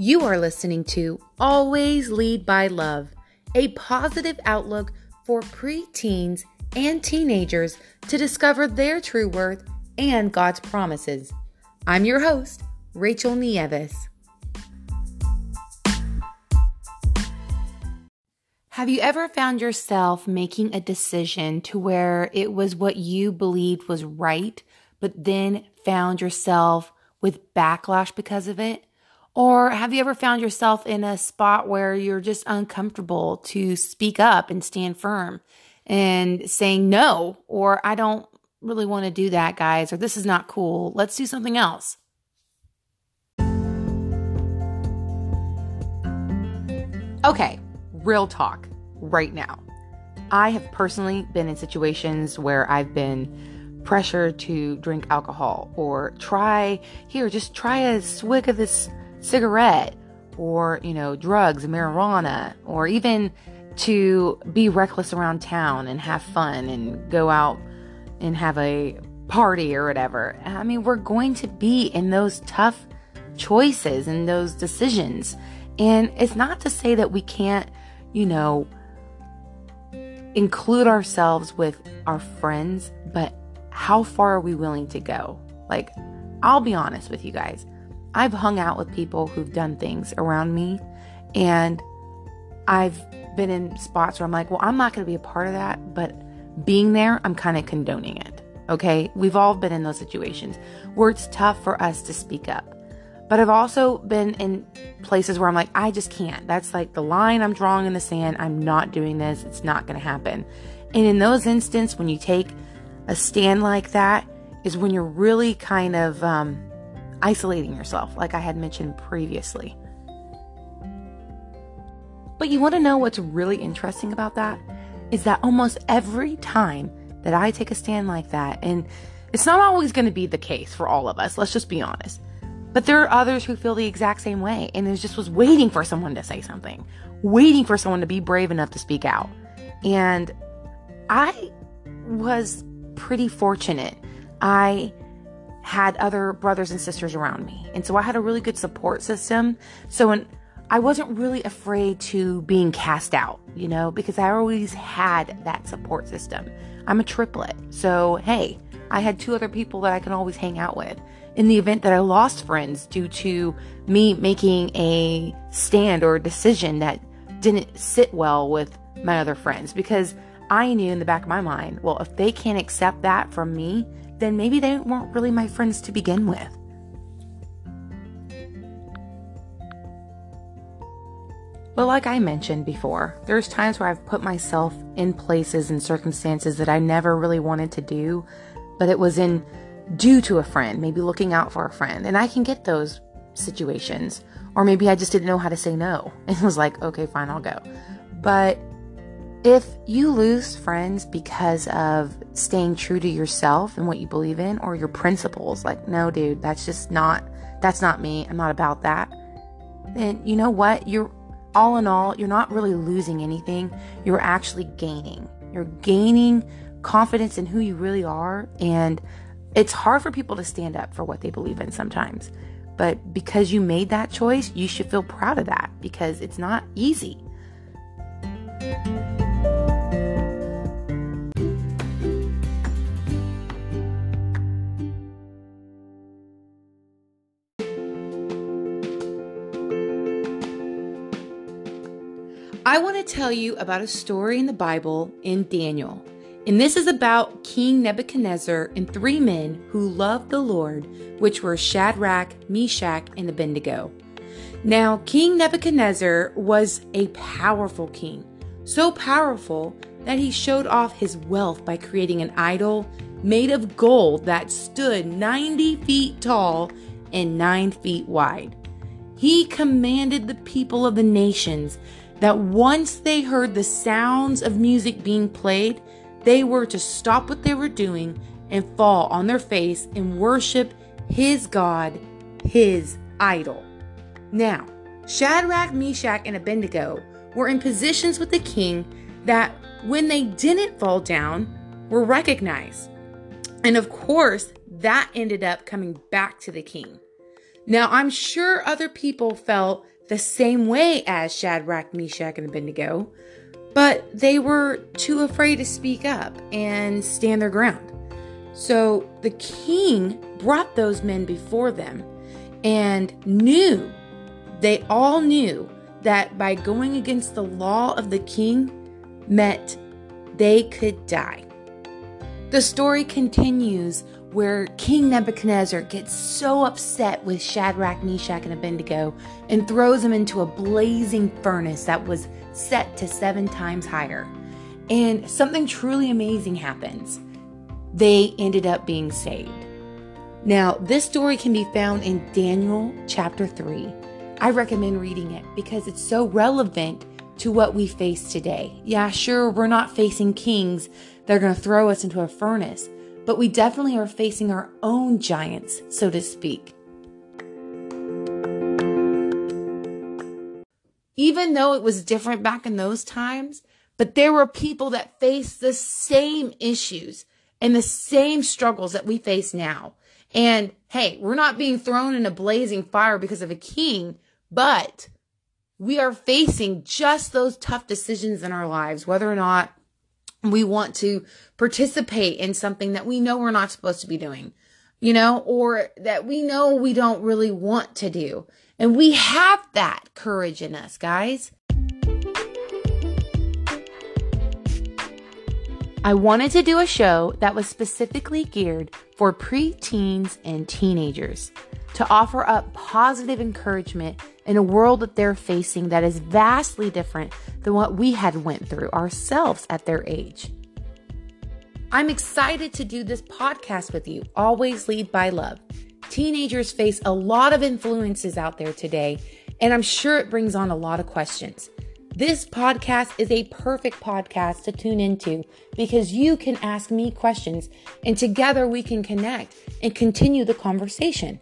You are listening to Always Lead by Love, a positive outlook for preteens and teenagers to discover their true worth and God's promises. I'm your host, Rachel Nieves. Have you ever found yourself making a decision to where it was what you believed was right, but then found yourself with backlash because of it? Or have you ever found yourself in a spot where you're just uncomfortable to speak up and stand firm and saying no, or I don't really want to do that, guys, or this is not cool. Let's do something else. Okay, real talk right now. I have personally been in situations where I've been pressured to drink alcohol or try, here, just try a swig of this cigarette or, you know, drugs, marijuana, or even to be reckless around town and have fun and go out and have a party or whatever. I mean, we're going to be in those tough choices and those decisions. And it's not to say that we can't, you know, include ourselves with our friends, but how far are we willing to go? Like, I'll be honest with you guys. I've hung out with people who've done things around me, and I've been in spots where I'm like, well, I'm not going to be a part of that, but being there, I'm kind of condoning it. Okay. We've all been in those situations where it's tough for us to speak up. But I've also been in places where I'm like, I just can't. That's like the line I'm drawing in the sand. I'm not doing this. It's not going to happen. And in those instances, when you take a stand like that, is when you're really kind of um, isolating yourself, like I had mentioned previously. But you want to know what's really interesting about that? Is that almost every time that I take a stand like that, and it's not always going to be the case for all of us, let's just be honest. But there are others who feel the exact same way, and it just was waiting for someone to say something, waiting for someone to be brave enough to speak out. And I was pretty fortunate. I had other brothers and sisters around me. And so I had a really good support system. So when I wasn't really afraid to being cast out, you know, because I always had that support system. I'm a triplet. So, hey, I had two other people that I can always hang out with. In the event that I lost friends due to me making a stand or a decision that didn't sit well with my other friends, because I knew in the back of my mind, well, if they can't accept that from me, then maybe they weren't really my friends to begin with. But like I mentioned before, there's times where I've put myself in places and circumstances that I never really wanted to do, but it was in due to a friend, maybe looking out for a friend. And I can get those situations. Or maybe I just didn't know how to say no and was like, okay, fine, I'll go. But if you lose friends because of staying true to yourself and what you believe in or your principles, like, no, dude, that's just not, that's not me. I'm not about that. Then you know what? You're all in all, you're not really losing anything. You're actually gaining. You're gaining confidence in who you really are. And it's hard for people to stand up for what they believe in sometimes. But because you made that choice, you should feel proud of that because it's not easy. I want to tell you about a story in the Bible in Daniel. And this is about King Nebuchadnezzar and three men who loved the Lord, which were Shadrach, Meshach, and Abednego. Now, King Nebuchadnezzar was a powerful king, so powerful that he showed off his wealth by creating an idol made of gold that stood 90 feet tall and 9 feet wide. He commanded the people of the nations that once they heard the sounds of music being played, they were to stop what they were doing and fall on their face and worship his God, his idol. Now, Shadrach, Meshach, and Abednego were in positions with the king that when they didn't fall down, were recognized. And of course, that ended up coming back to the king. Now, I'm sure other people felt the same way as Shadrach, Meshach, and Abednego, but they were too afraid to speak up and stand their ground. So the king brought those men before them and knew, they all knew that by going against the law of the king meant they could die. The story continues where King Nebuchadnezzar gets so upset with Shadrach, Meshach, and Abednego and throws them into a blazing furnace that was set to seven times higher. And something truly amazing happens. They ended up being saved. Now, this story can be found in Daniel chapter 3. I recommend reading it because it's so relevant to what we face today. Yeah, sure, we're not facing kings that are going to throw us into a furnace, but we definitely are facing our own giants, so to speak. Even though it was different back in those times, but there were people that faced the same issues and the same struggles that we face now. And hey, we're not being thrown in a blazing fire because of a king, but we are facing just those tough decisions in our lives, whether or not we want to participate in something that we know we're not supposed to be doing, you know, or that we know we don't really want to do. And we have that courage in us, guys. I wanted to do a show that was specifically geared for preteens and teenagers to offer up positive encouragement in a world that they're facing that is vastly different than what we had went through ourselves at their age. I'm excited to do this podcast with you. Always lead by love. Teenagers face a lot of influences out there today, and I'm sure it brings on a lot of questions. This podcast is a perfect podcast to tune into because you can ask me questions and together we can connect and continue the conversation.